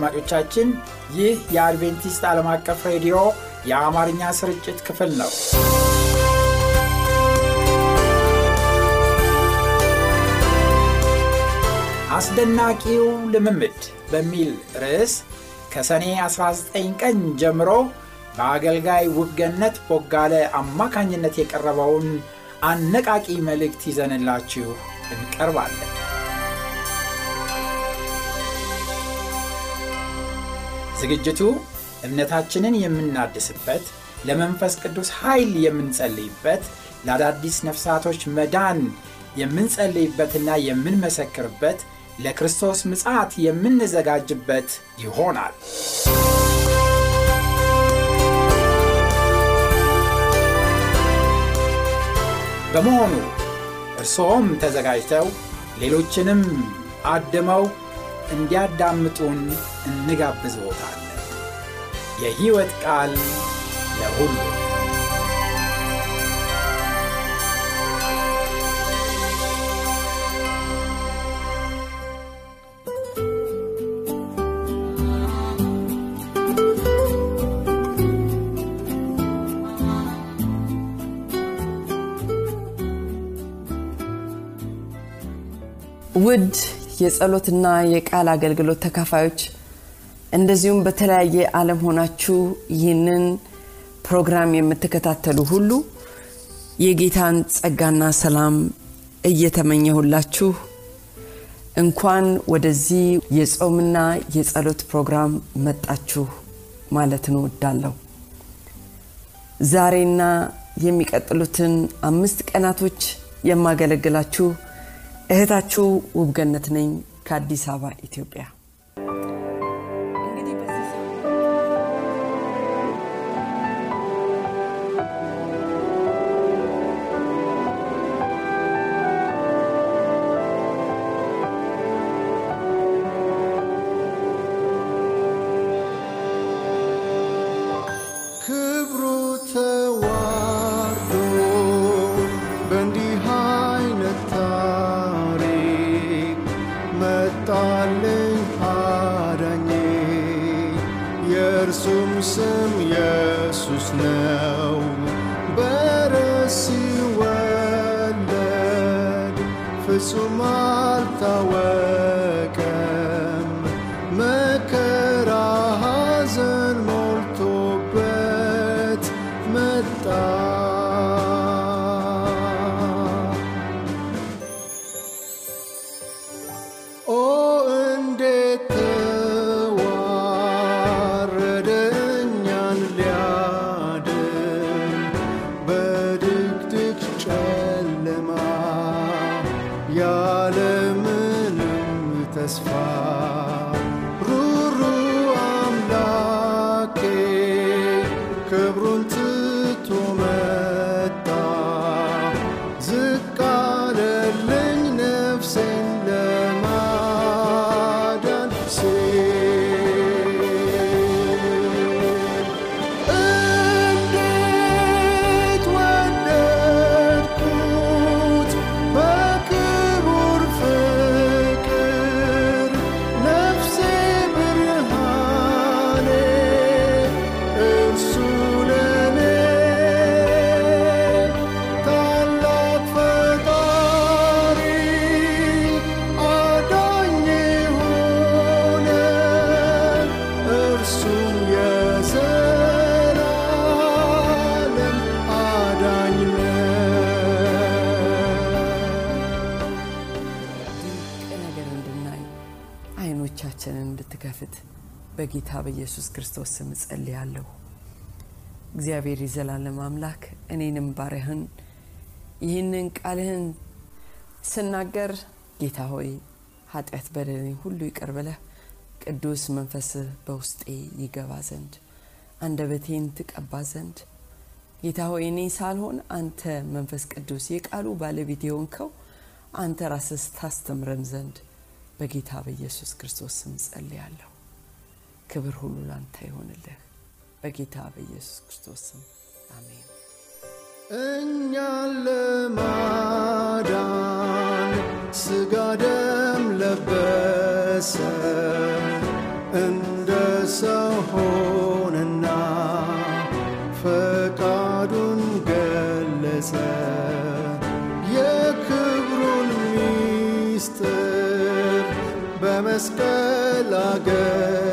አድማጮቻችን፣ ይህ የአድቬንቲስት ዓለም አቀፍ ሬዲዮ የአማርኛ ስርጭት ክፍል ነው። አስደናቂው ልምምድ በሚል ርዕስ ከሰኔ 19 ቀን ጀምሮ በአገልጋይ ውብገነት ቦጋለ አማካኝነት የቀረበውን አነቃቂ መልእክት ይዘንላችሁ እንቀርባለን። ዝግጅቱ እምነታችንን የምናድስበት፣ ለመንፈስ ቅዱስ ኃይል የምንጸልይበት፣ ለአዳዲስ ነፍሳቶች መዳን የምንጸልይበትና የምንመሰክርበት፣ ለክርስቶስ ምጽአት የምንዘጋጅበት ይሆናል። በመሆኑ እርስዎም ተዘጋጅተው ሌሎችንም አድመው እንዲያዳምጡን እንጋብዝዎታለን። የሕይወት ቃል ለሁሉ ውድ የጸሎትና የቃል አገልግሎት ተካፋዮች እንደዚሁም በተለያየ ዓለም ሆናችሁ ይህንን ፕሮግራም የምትከታተሉ ሁሉ የጌታን ጸጋና ሰላም እየተመኘሁላችሁ እንኳን ወደዚህ የጾምና የጸሎት ፕሮግራም መጣችሁ ማለት እወዳለሁ። ዛሬና የሚቀጥሉትን አምስት ቀናቶች የማገለግላችሁ እህታችሁ ውብገነት ነኝ ከአዲስ አበባ ኢትዮጵያ። በጌታ በኢየሱስ ክርስቶስ ስም እጸልያለሁ። እግዚአብሔር የዘላለም አምላክ እኔንም ባሪያህን ይህንን ቃልህን ስናገር ጌታ ሆይ ኃጢአት በደሌን ሁሉ ይቅር ብለህ ቅዱስ መንፈስህ በውስጤ ይገባ ዘንድ አንደበቴን ትቀባ ዘንድ ጌታ ሆይ እኔ ሳልሆን አንተ መንፈስ ቅዱስ የቃሉ ባለቤት የሆንከው አንተ ራስህ ታስተምረን ዘንድ በጌታ በኢየሱስ ክርስቶስ ስም ጸልያለሁ። ክብር ሁሉ ላንተ ይሆንልህ በጌታ በኢየሱስ ክርስቶስ አሜን። እኛን ለማዳን ስጋ ደም ለበሰ እንደ ሰው ሆነና ፈቃዱን ገለጸ የክብሩን ሚስጥር በመስቀል አገኘ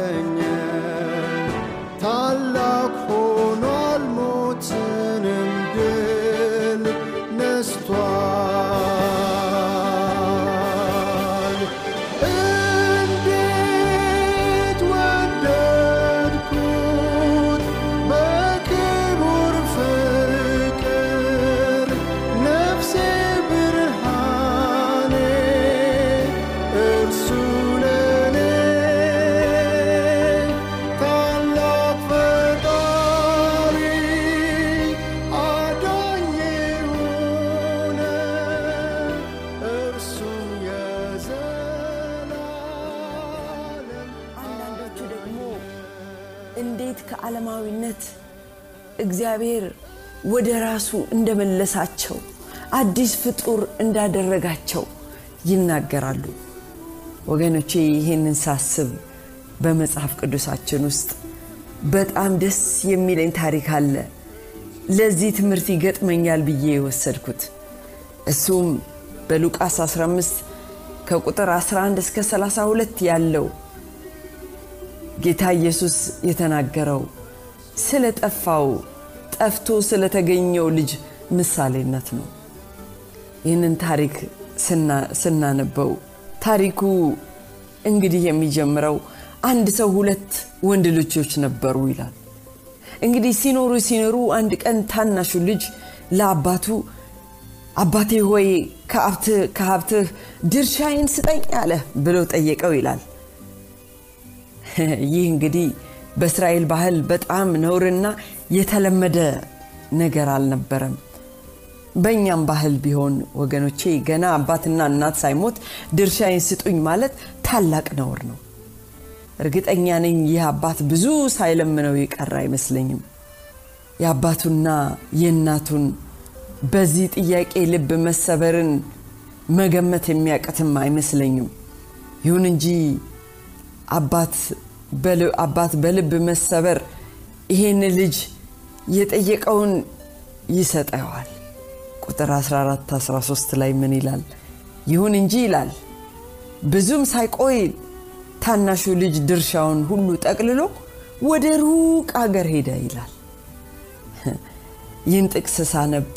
እግዚአብሔር ወደ ራሱ እንደመለሳቸው አዲስ ፍጡር እንዳደረጋቸው ይናገራሉ። ወገኖቼ ይህንን ሳስብ በመጽሐፍ ቅዱሳችን ውስጥ በጣም ደስ የሚለኝ ታሪክ አለ። ለዚህ ትምህርት ይገጥመኛል ብዬ የወሰድኩት እሱም በሉቃስ 15 ከቁጥር 11 እስከ 32 ያለው ጌታ ኢየሱስ የተናገረው ስለ ጠፋው ጠፍቶ ስለተገኘው ልጅ ምሳሌነት ነው። ይህንን ታሪክ ስና- ስናነበው ታሪኩ እንግዲህ የሚጀምረው አንድ ሰው ሁለት ወንድ ልጆች ነበሩ ይላል። እንግዲህ ሲኖሩ ሲኖሩ አንድ ቀን ታናሹ ልጅ ለአባቱ አባቴ ሆይ ከሀብትህ ድርሻዬን ስጠኝ አለ ብሎ ጠየቀው ይላል። ይህ እንግዲህ በእስራኤል ባህል በጣም ነውርና የተለመደ ነገር አልነበረም። በእኛም ባህል ቢሆን ወገኖቼ ገና አባትና እናት ሳይሞት ድርሻዬን ስጡኝ ማለት ታላቅ ነውር ነው። እርግጠኛ ነኝ ይህ አባት ብዙ ሳይለምነው የቀረ አይመስለኝም። የአባቱና የእናቱን በዚህ ጥያቄ ልብ መሰበርን መገመት የሚያቅትም አይመስለኝም። ይሁን እንጂ አባት በልብ መሰበር ይሄን ልጅ የጠየቀውን ይሰጠዋል። ቁጥር 14 13 ላይ ምን ይላል? ይሁን እንጂ ይላል ብዙም ሳይቆይ ታናሹ ልጅ ድርሻውን ሁሉ ጠቅልሎ ወደ ሩቅ አገር ሄደ ይላል። ይህን ጥቅስ ሳነብ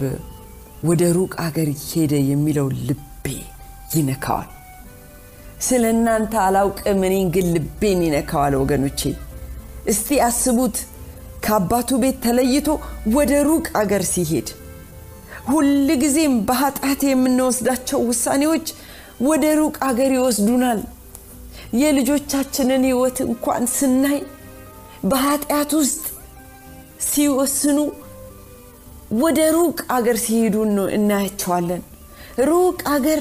ወደ ሩቅ አገር ሄደ የሚለው ልቤ ይነካዋል። ስለ እናንተ አላውቅም፣ እኔን ግን ልቤን ይነካዋል። ወገኖቼ እስቲ አስቡት፣ ከአባቱ ቤት ተለይቶ ወደ ሩቅ አገር ሲሄድ ሁል ጊዜም በኃጢአት የምንወስዳቸው ውሳኔዎች ወደ ሩቅ አገር ይወስዱናል። የልጆቻችንን ሕይወት እንኳን ስናይ በኃጢአት ውስጥ ሲወስኑ ወደ ሩቅ አገር ሲሄዱ እናያቸዋለን። ሩቅ አገር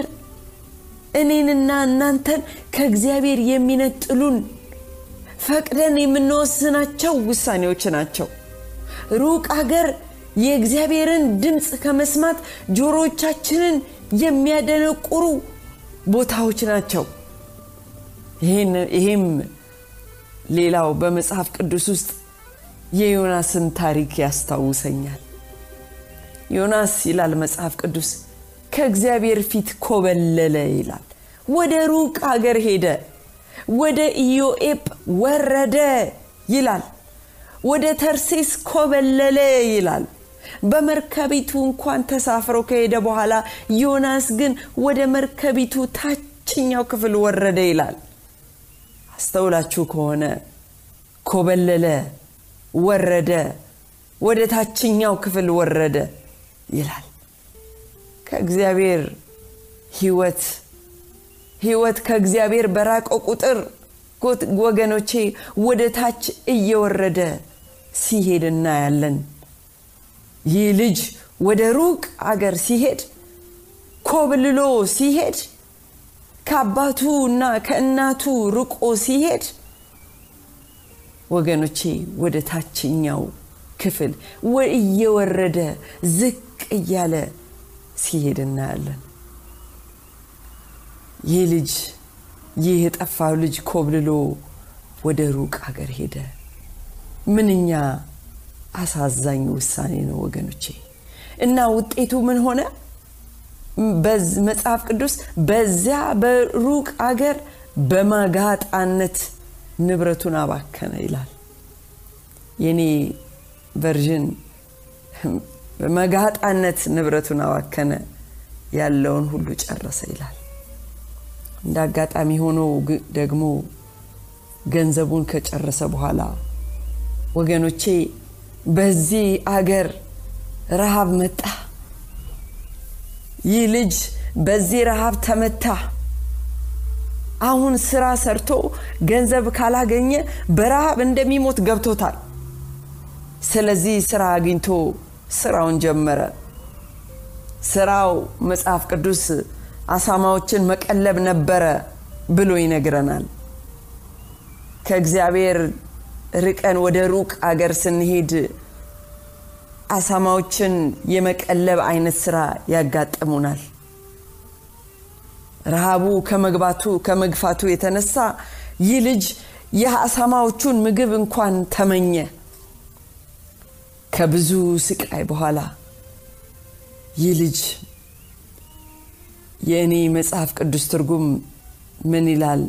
እኔንና እናንተን ከእግዚአብሔር የሚነጥሉን ፈቅደን የምንወስናቸው ውሳኔዎች ናቸው። ሩቅ አገር የእግዚአብሔርን ድምፅ ከመስማት ጆሮቻችንን የሚያደነቁሩ ቦታዎች ናቸው። ይሄም ሌላው በመጽሐፍ ቅዱስ ውስጥ የዮናስን ታሪክ ያስታውሰኛል። ዮናስ ይላል መጽሐፍ ቅዱስ ከእግዚአብሔር ፊት ኮበለለ ይላል። ወደ ሩቅ አገር ሄደ፣ ወደ ኢዮኤጵ ወረደ ይላል። ወደ ተርሴስ ኮበለለ ይላል። በመርከቢቱ እንኳን ተሳፍሮ ከሄደ በኋላ ዮናስ ግን ወደ መርከቢቱ ታችኛው ክፍል ወረደ ይላል። አስተውላችሁ ከሆነ ኮበለለ፣ ወረደ፣ ወደ ታችኛው ክፍል ወረደ ይላል። ከእግዚአብሔር ሕይወት ህይወት ከእግዚአብሔር በራቀው ቁጥር ወገኖቼ ወደ ታች እየወረደ ሲሄድ እናያለን። ይህ ልጅ ወደ ሩቅ አገር ሲሄድ ኮብልሎ ሲሄድ ከአባቱ እና ከእናቱ ርቆ ሲሄድ ወገኖቼ ወደ ታችኛው ክፍል እየወረደ ዝቅ እያለ ሲሄድ እናያለን ይህ ልጅ ይህ የጠፋው ልጅ ኮብልሎ ወደ ሩቅ ሀገር ሄደ። ምንኛ አሳዛኝ ውሳኔ ነው ወገኖቼ። እና ውጤቱ ምን ሆነ? መጽሐፍ ቅዱስ በዚያ በሩቅ አገር በማጋጣነት ንብረቱን አባከነ ይላል። የኔ ቨርዥን በመጋጣነት ንብረቱን አባከነ ያለውን ሁሉ ጨረሰ ይላል እንደ አጋጣሚ ሆኖ ደግሞ ገንዘቡን ከጨረሰ በኋላ ወገኖቼ በዚህ አገር ረሃብ መጣ። ይህ ልጅ በዚህ ረሃብ ተመታ። አሁን ስራ ሰርቶ ገንዘብ ካላገኘ በረሃብ እንደሚሞት ገብቶታል። ስለዚህ ስራ አግኝቶ ስራውን ጀመረ። ስራው መጽሐፍ ቅዱስ አሳማዎችን መቀለብ ነበረ ብሎ ይነግረናል። ከእግዚአብሔር ርቀን ወደ ሩቅ አገር ስንሄድ አሳማዎችን የመቀለብ አይነት ስራ ያጋጥሙናል። ረሃቡ ከመግባቱ ከመግፋቱ የተነሳ ይህ ልጅ የአሳማዎቹን ምግብ እንኳን ተመኘ። ከብዙ ስቃይ በኋላ ይህ ልጅ የእኔ መጽሐፍ ቅዱስ ትርጉም ምን ይላል?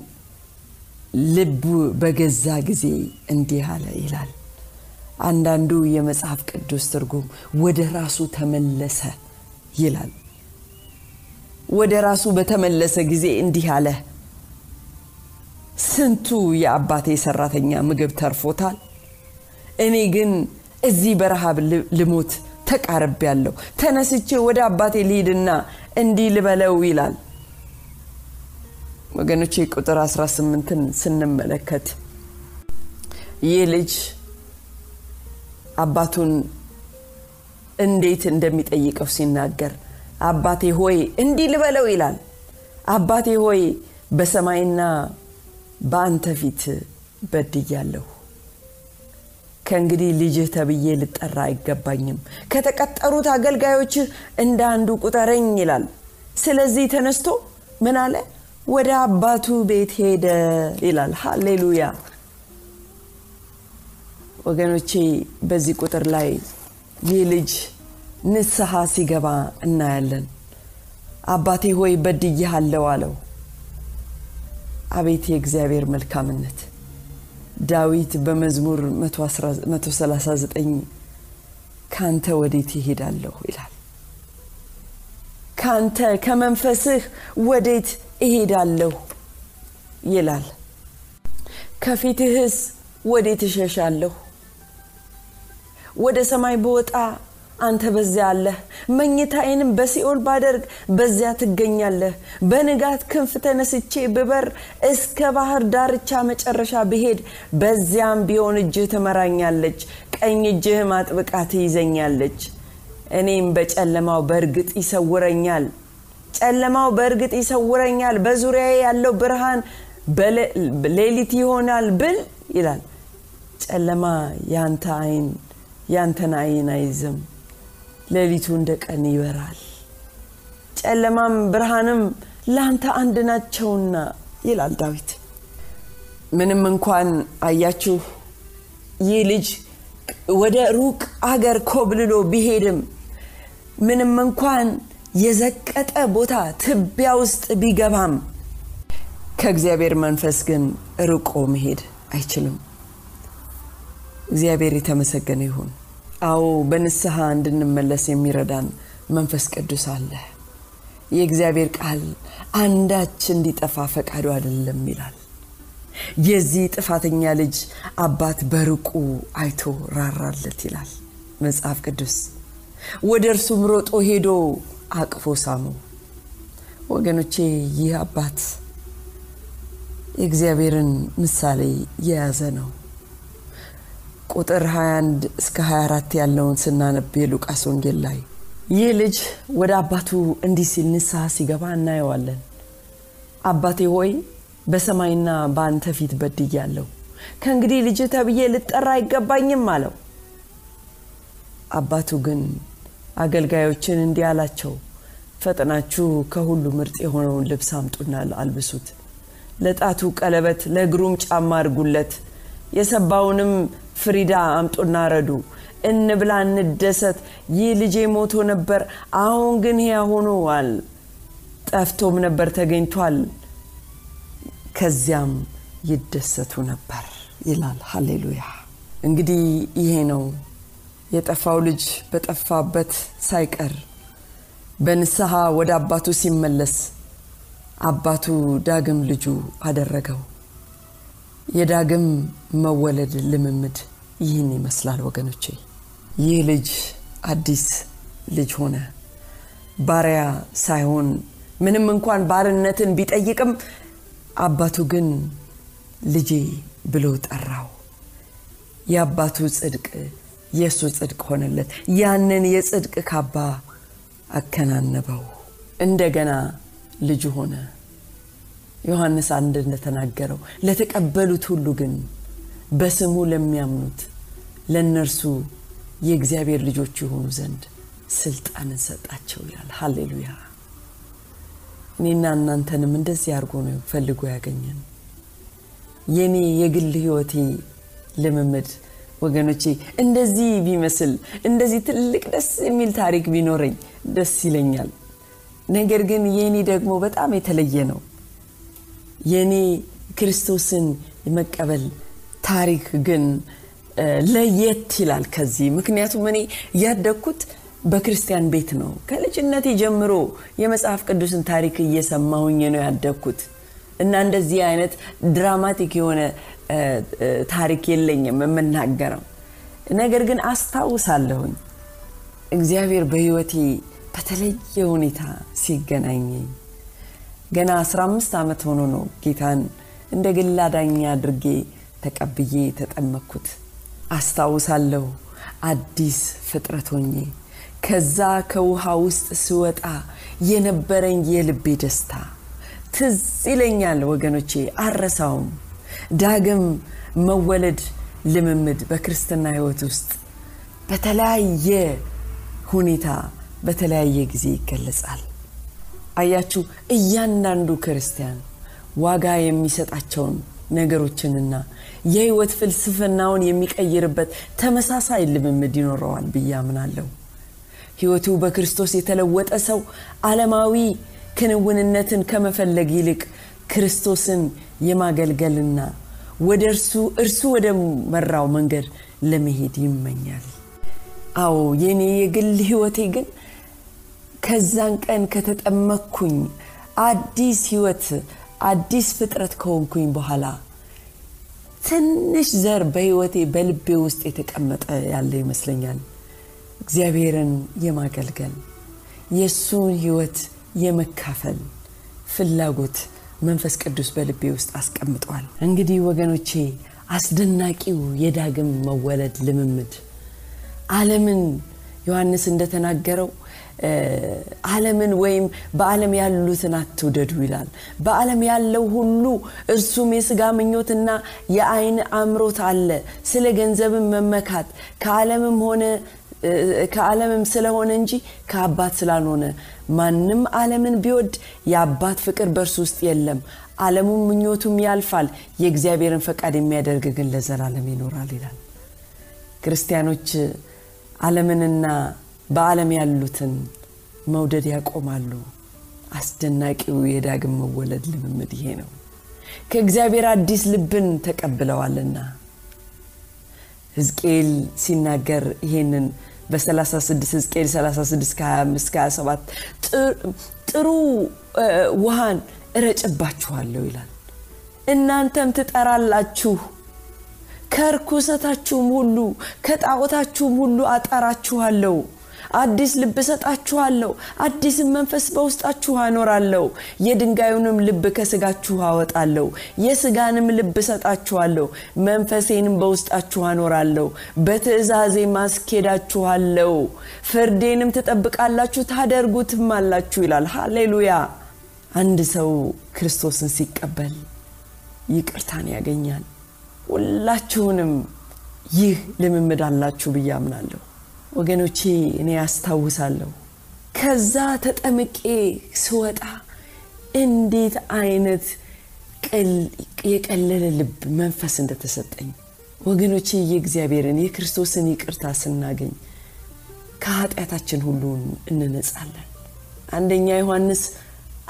ልቡ በገዛ ጊዜ እንዲህ አለ ይላል። አንዳንዱ የመጽሐፍ ቅዱስ ትርጉም ወደ ራሱ ተመለሰ ይላል። ወደ ራሱ በተመለሰ ጊዜ እንዲህ አለ። ስንቱ የአባቴ ሰራተኛ ምግብ ተርፎታል? እኔ ግን እዚህ በረሃብ ልሞት ተቃረብ ያለው ተነስቼ ወደ አባቴ ልሂድና እንዲህ ልበለው ይላል። ወገኖቼ ቁጥር 18ን ስንመለከት ይህ ልጅ አባቱን እንዴት እንደሚጠይቀው ሲናገር አባቴ ሆይ እንዲህ ልበለው ይላል። አባቴ ሆይ በሰማይና በአንተ ፊት በድያለሁ ከእንግዲህ ልጅህ ተብዬ ልጠራ አይገባኝም። ከተቀጠሩት አገልጋዮችህ እንደ አንዱ ቁጠረኝ ይላል። ስለዚህ ተነስቶ ምን አለ? ወደ አባቱ ቤት ሄደ ይላል። ሃሌሉያ! ወገኖቼ በዚህ ቁጥር ላይ ይህ ልጅ ንስሐ ሲገባ እናያለን። አባቴ ሆይ በድያለሁ አለው። አቤት የእግዚአብሔር መልካምነት ዳዊት በመዝሙር 139 ካንተ ወዴት ይሄዳለሁ ይላል። ካንተ ከመንፈስህ ወዴት እሄዳለሁ ይላል። ከፊትህስ ወዴት እሸሻለሁ? ወደ ሰማይ ብወጣ አንተ በዚያ አለህ። መኝታዬንም በሲኦል ባደርግ በዚያ ትገኛለህ። በንጋት ክንፍ ተነስቼ ብበር እስከ ባህር ዳርቻ መጨረሻ ብሄድ በዚያም ቢሆን እጅህ ትመራኛለች ቀኝ እጅህም አጥብቃ ትይዘኛለች። እኔም በጨለማው በእርግጥ ይሰውረኛል ጨለማው በእርግጥ ይሰውረኛል በዙሪያ ያለው ብርሃን ሌሊት ይሆናል ብል ይላል። ጨለማ ያንተ አይን ያንተን አይን አይዝም ሌሊቱ እንደ ቀን ይበራል። ጨለማም ብርሃንም ለአንተ አንድ ናቸውና ይላል ዳዊት። ምንም እንኳን አያችሁ ይህ ልጅ ወደ ሩቅ አገር ኮብልሎ ቢሄድም ምንም እንኳን የዘቀጠ ቦታ ትቢያ ውስጥ ቢገባም ከእግዚአብሔር መንፈስ ግን ርቆ መሄድ አይችልም። እግዚአብሔር የተመሰገነ ይሁን አዎ በንስሐ እንድንመለስ የሚረዳን መንፈስ ቅዱስ አለ። የእግዚአብሔር ቃል አንዳች እንዲጠፋ ፈቃዱ አይደለም ይላል። የዚህ ጥፋተኛ ልጅ አባት በርቁ አይቶ ራራለት ይላል መጽሐፍ ቅዱስ። ወደ እርሱም ሮጦ ሄዶ አቅፎ ሳመው ወገኖቼ ይህ አባት የእግዚአብሔርን ምሳሌ የያዘ ነው። ቁጥር 21 እስከ 24 ያለውን ስናነብ የሉቃስ ወንጌል ላይ ይህ ልጅ ወደ አባቱ እንዲህ ሲል ንስሐ ሲገባ እናየዋለን። አባቴ ሆይ በሰማይና በአንተ ፊት በድያለሁ፣ ከእንግዲህ ልጅ ተብዬ ልጠራ አይገባኝም አለው። አባቱ ግን አገልጋዮችን እንዲህ አላቸው፣ ፈጥናችሁ ከሁሉ ምርጥ የሆነውን ልብስ አምጡና አልብሱት፣ ለጣቱ ቀለበት፣ ለእግሩም ጫማ አድርጉለት፣ የሰባውንም ፍሪዳ አምጡና ረዱ፣ እንብላ እንደሰት። ይህ ልጄ ሞቶ ነበር፣ አሁን ግን ሕያው ሆኗል፣ ጠፍቶም ነበር ተገኝቷል። ከዚያም ይደሰቱ ነበር ይላል። ሃሌሉያ። እንግዲህ ይሄ ነው የጠፋው ልጅ በጠፋበት ሳይቀር በንስሐ ወደ አባቱ ሲመለስ አባቱ ዳግም ልጁ አደረገው። የዳግም መወለድ ልምምድ ይህን ይመስላል ወገኖቼ። ይህ ልጅ አዲስ ልጅ ሆነ። ባሪያ ሳይሆን ምንም እንኳን ባርነትን ቢጠይቅም አባቱ ግን ልጄ ብሎ ጠራው። የአባቱ ጽድቅ የእሱ ጽድቅ ሆነለት። ያንን የጽድቅ ካባ አከናነበው። እንደገና ልጁ ሆነ። ዮሐንስ አንድ እንደተናገረው ለተቀበሉት ሁሉ ግን በስሙ ለሚያምኑት ለእነርሱ የእግዚአብሔር ልጆች የሆኑ ዘንድ ስልጣንን ሰጣቸው ይላል። ሃሌሉያ። እኔና እናንተንም እንደዚህ አድርጎ ነው ፈልጎ ያገኘን። የኔ የግል ህይወቴ ልምምድ ወገኖቼ እንደዚህ ቢመስል እንደዚህ ትልቅ ደስ የሚል ታሪክ ቢኖረኝ ደስ ይለኛል። ነገር ግን የኔ ደግሞ በጣም የተለየ ነው። የኔ ክርስቶስን የመቀበል ታሪክ ግን ለየት ይላል ከዚህ። ምክንያቱም እኔ ያደግኩት በክርስቲያን ቤት ነው። ከልጅነቴ ጀምሮ የመጽሐፍ ቅዱስን ታሪክ እየሰማሁኝ ነው ያደግኩት እና እንደዚህ አይነት ድራማቲክ የሆነ ታሪክ የለኝም የምናገረው። ነገር ግን አስታውሳለሁኝ እግዚአብሔር በህይወቴ በተለየ ሁኔታ ሲገናኘኝ ገና 15 ዓመት ሆኖ ነው ጌታን እንደ ግል አዳኝ አድርጌ ተቀብዬ ተጠመቅኩት። አስታውሳለሁ አዲስ ፍጥረት ሆኜ ከዛ ከውሃ ውስጥ ስወጣ የነበረኝ የልቤ ደስታ ትዝ ይለኛል ወገኖቼ፣ አረሳውም። ዳግም መወለድ ልምምድ በክርስትና ህይወት ውስጥ በተለያየ ሁኔታ በተለያየ ጊዜ ይገለጻል። አያችሁ፣ እያንዳንዱ ክርስቲያን ዋጋ የሚሰጣቸውን ነገሮችንና የህይወት ፍልስፍናውን የሚቀይርበት ተመሳሳይ ልምምድ ይኖረዋል ብዬ አምናለሁ። ህይወቱ በክርስቶስ የተለወጠ ሰው ዓለማዊ ክንውንነትን ከመፈለግ ይልቅ ክርስቶስን የማገልገልና ወደ እርሱ እርሱ ወደ መራው መንገድ ለመሄድ ይመኛል። አዎ የኔ የግል ህይወቴ ግን ከዛን ቀን ከተጠመቅኩኝ አዲስ ህይወት አዲስ ፍጥረት ከሆንኩኝ በኋላ ትንሽ ዘር በህይወቴ በልቤ ውስጥ የተቀመጠ ያለ ይመስለኛል። እግዚአብሔርን የማገልገል የእሱን ህይወት የመካፈል ፍላጎት መንፈስ ቅዱስ በልቤ ውስጥ አስቀምጧል። እንግዲህ ወገኖቼ አስደናቂው የዳግም መወለድ ልምምድ ዓለምን ዮሐንስ እንደተናገረው ዓለምን ወይም በዓለም ያሉትን አትውደዱ ይላል። በዓለም ያለው ሁሉ እርሱም የስጋ ምኞትና የአይን አምሮት አለ። ስለ ገንዘብን መመካት ከዓለምም ሆነ ከዓለምም ስለሆነ እንጂ ከአባት ስላልሆነ ማንም ዓለምን ቢወድ የአባት ፍቅር በእርሱ ውስጥ የለም። ዓለሙም ምኞቱም ያልፋል፣ የእግዚአብሔርን ፈቃድ የሚያደርግ ግን ለዘላለም ይኖራል ይላል። ክርስቲያኖች ዓለምንና በዓለም ያሉትን መውደድ ያቆማሉ። አስደናቂው የዳግም መወለድ ልምምድ ይሄ ነው። ከእግዚአብሔር አዲስ ልብን ተቀብለዋልና ሕዝቅኤል ሲናገር ይሄንን በ36 ሕዝቅኤል 36 ከ25 ከ27 ጥሩ ውሃን እረጭባችኋለሁ ይላል። እናንተም ትጠራላችሁ ከርኩሰታችሁም ሁሉ ከጣዖታችሁም ሁሉ አጠራችኋለሁ፣ አዲስ ልብ እሰጣችኋለሁ፣ አዲስም መንፈስ በውስጣችሁ አኖራለሁ፣ የድንጋዩንም ልብ ከስጋችሁ አወጣለሁ፣ የስጋንም ልብ እሰጣችኋለሁ፣ መንፈሴንም በውስጣችሁ አኖራለሁ፣ በትእዛዜ ማስኬዳችኋለሁ፣ ፍርዴንም ትጠብቃላችሁ፣ ታደርጉትም አላችሁ ይላል። ሃሌሉያ! አንድ ሰው ክርስቶስን ሲቀበል ይቅርታን ያገኛል። ሁላችሁንም ይህ ልምምድ አላችሁ ብዬ አምናለሁ። ወገኖቼ እኔ ያስታውሳለሁ ከዛ ተጠምቄ ስወጣ እንዴት አይነት የቀለለ ልብ መንፈስ እንደተሰጠኝ። ወገኖቼ የእግዚአብሔርን የክርስቶስን ይቅርታ ስናገኝ ከኃጢአታችን ሁሉ እንነጻለን። አንደኛ ዮሐንስ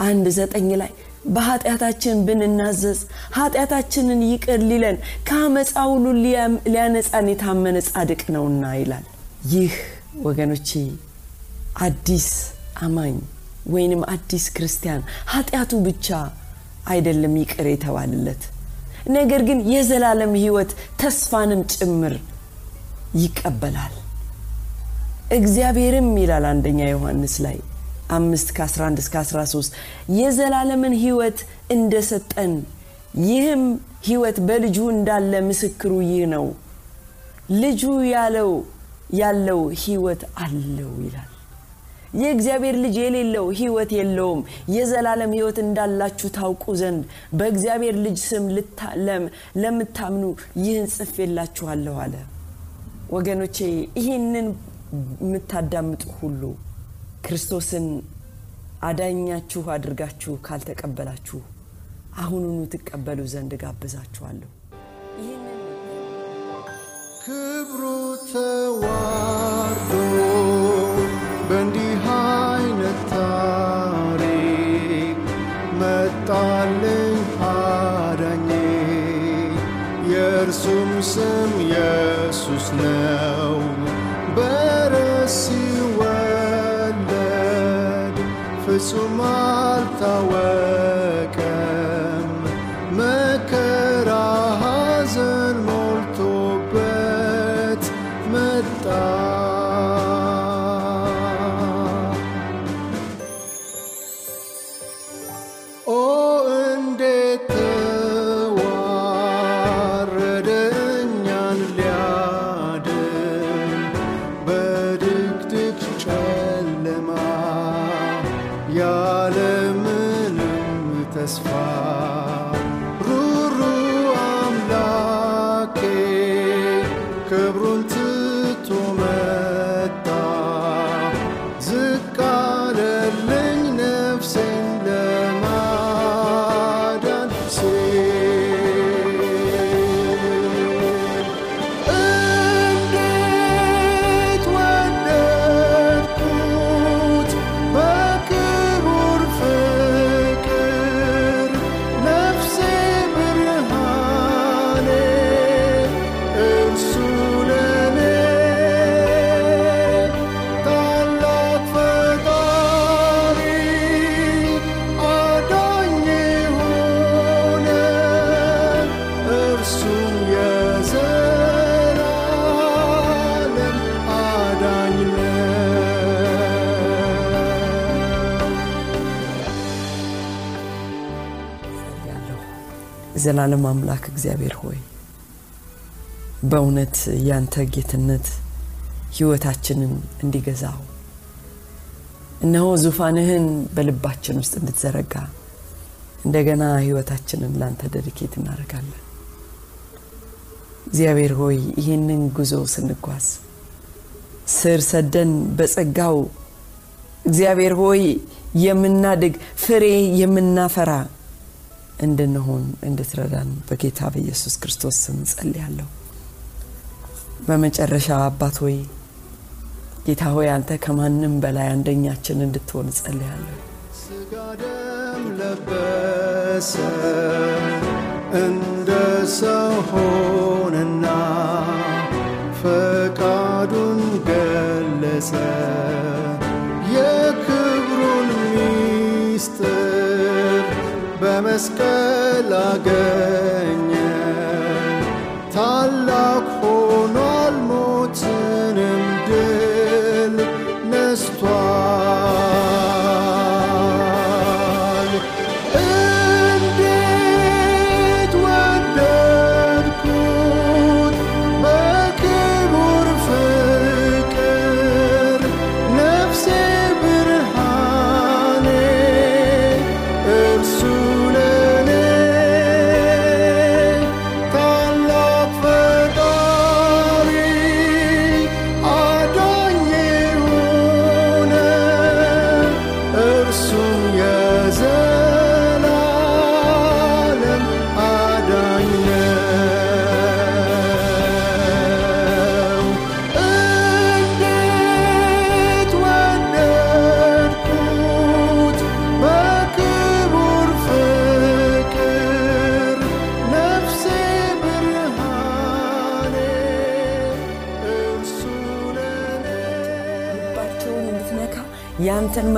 አንድ ዘጠኝ ላይ በኃጢአታችን ብንናዘዝ ኃጢአታችንን ይቅር ሊለን ከአመፃ ሁሉ ሊያነጻን የታመነ ጻድቅ ነውና ይላል ይህ ወገኖቼ አዲስ አማኝ ወይንም አዲስ ክርስቲያን ኃጢአቱ ብቻ አይደለም ይቅር የተባልለት ነገር ግን የዘላለም ህይወት ተስፋንም ጭምር ይቀበላል። እግዚአብሔርም ይላል አንደኛ ዮሐንስ ላይ አምስት ከ11 እስከ 13 የዘላለምን ህይወት እንደሰጠን ይህም ህይወት በልጁ እንዳለ ምስክሩ ይህ ነው። ልጁ ያለው ያለው ህይወት አለው ይላል። የእግዚአብሔር ልጅ የሌለው ህይወት የለውም። የዘላለም ህይወት እንዳላችሁ ታውቁ ዘንድ በእግዚአብሔር ልጅ ስም ለምታምኑ ይህን ጽፌላችኋለሁ አለ። ወገኖቼ ይህንን የምታዳምጡ ሁሉ ክርስቶስን አዳኛችሁ አድርጋችሁ ካልተቀበላችሁ አሁኑኑ ትቀበሉ ዘንድ ጋብዛችኋለሁ ክብሩ ተዋርዶ በእንዲህ አይነት ታሪክ መጣልኝ አዳኜ። የእርሱም ስም ኢየሱስ ነው። በረስ ሲወለድ ፍጹም አልታወቀም የዘላለም አምላክ እግዚአብሔር ሆይ በእውነት ያንተ ጌትነት ህይወታችንን እንዲገዛው እነሆ ዙፋንህን በልባችን ውስጥ እንድትዘረጋ እንደገና ህይወታችንን ላንተ ደድኬት እናደርጋለን። እግዚአብሔር ሆይ ይህንን ጉዞ ስንጓዝ ስር ሰደን በጸጋው እግዚአብሔር ሆይ የምናድግ ፍሬ የምናፈራ እንድንሆን እንድትረዳን በጌታ በኢየሱስ ክርስቶስ ስም ጸልያለሁ በመጨረሻ አባት ሆይ ጌታ ሆይ አንተ ከማንም በላይ አንደኛችን እንድትሆን ጸልያለሁ ስጋ ደም ለበሰ እንደ ሰው ሆነና ፈቃዱን ገለጸ። የክብሩን ሚስጥር በመስቀል አገኘ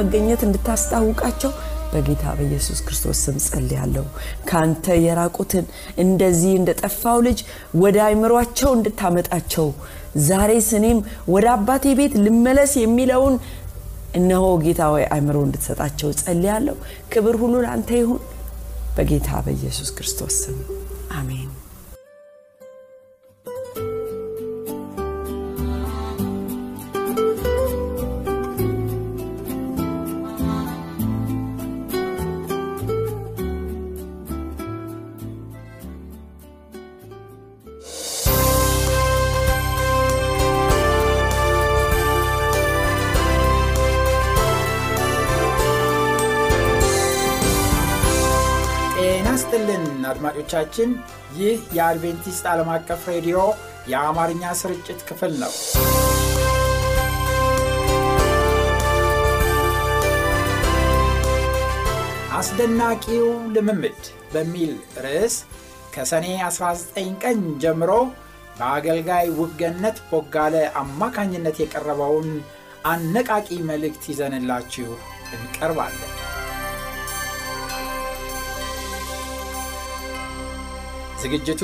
መገኘት እንድታስታውቃቸው በጌታ በኢየሱስ ክርስቶስ ስም ጸልያለሁ። ከአንተ የራቁትን እንደዚህ እንደ ጠፋው ልጅ ወደ አይምሯቸው እንድታመጣቸው ዛሬ ስኔም ወደ አባቴ ቤት ልመለስ የሚለውን እነሆ ጌታ ወይ አይምሮ እንድትሰጣቸው ጸልያለሁ። ክብር ሁሉ ለአንተ ይሁን በጌታ በኢየሱስ ክርስቶስ ስም አሜን። አድማጮቻችን፣ ይህ የአድቬንቲስት ዓለም አቀፍ ሬዲዮ የአማርኛ ስርጭት ክፍል ነው። አስደናቂው ልምምድ በሚል ርዕስ ከሰኔ 19 ቀን ጀምሮ በአገልጋይ ውብገነት ቦጋለ አማካኝነት የቀረበውን አነቃቂ መልእክት ይዘንላችሁ እንቀርባለን። ዝግጅቱ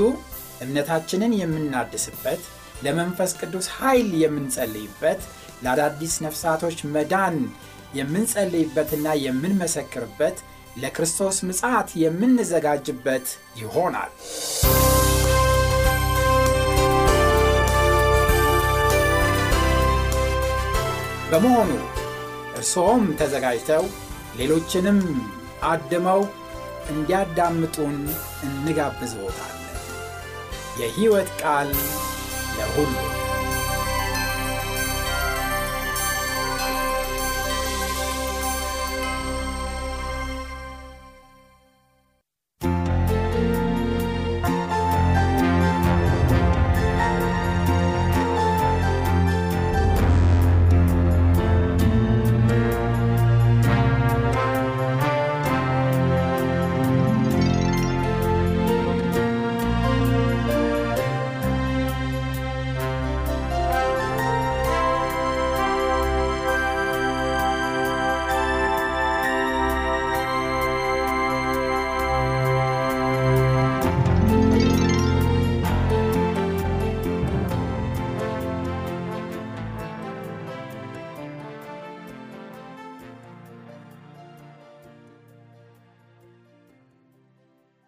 እምነታችንን የምናድስበት፣ ለመንፈስ ቅዱስ ኃይል የምንጸልይበት፣ ለአዳዲስ ነፍሳቶች መዳን የምንጸልይበትና የምንመሰክርበት፣ ለክርስቶስ ምጽአት የምንዘጋጅበት ይሆናል። በመሆኑ እርስዎም ተዘጋጅተው ሌሎችንም አድመው እንዲያዳምጡን እንጋብዝዎታለን። የሕይወት ቃል ለሁሉ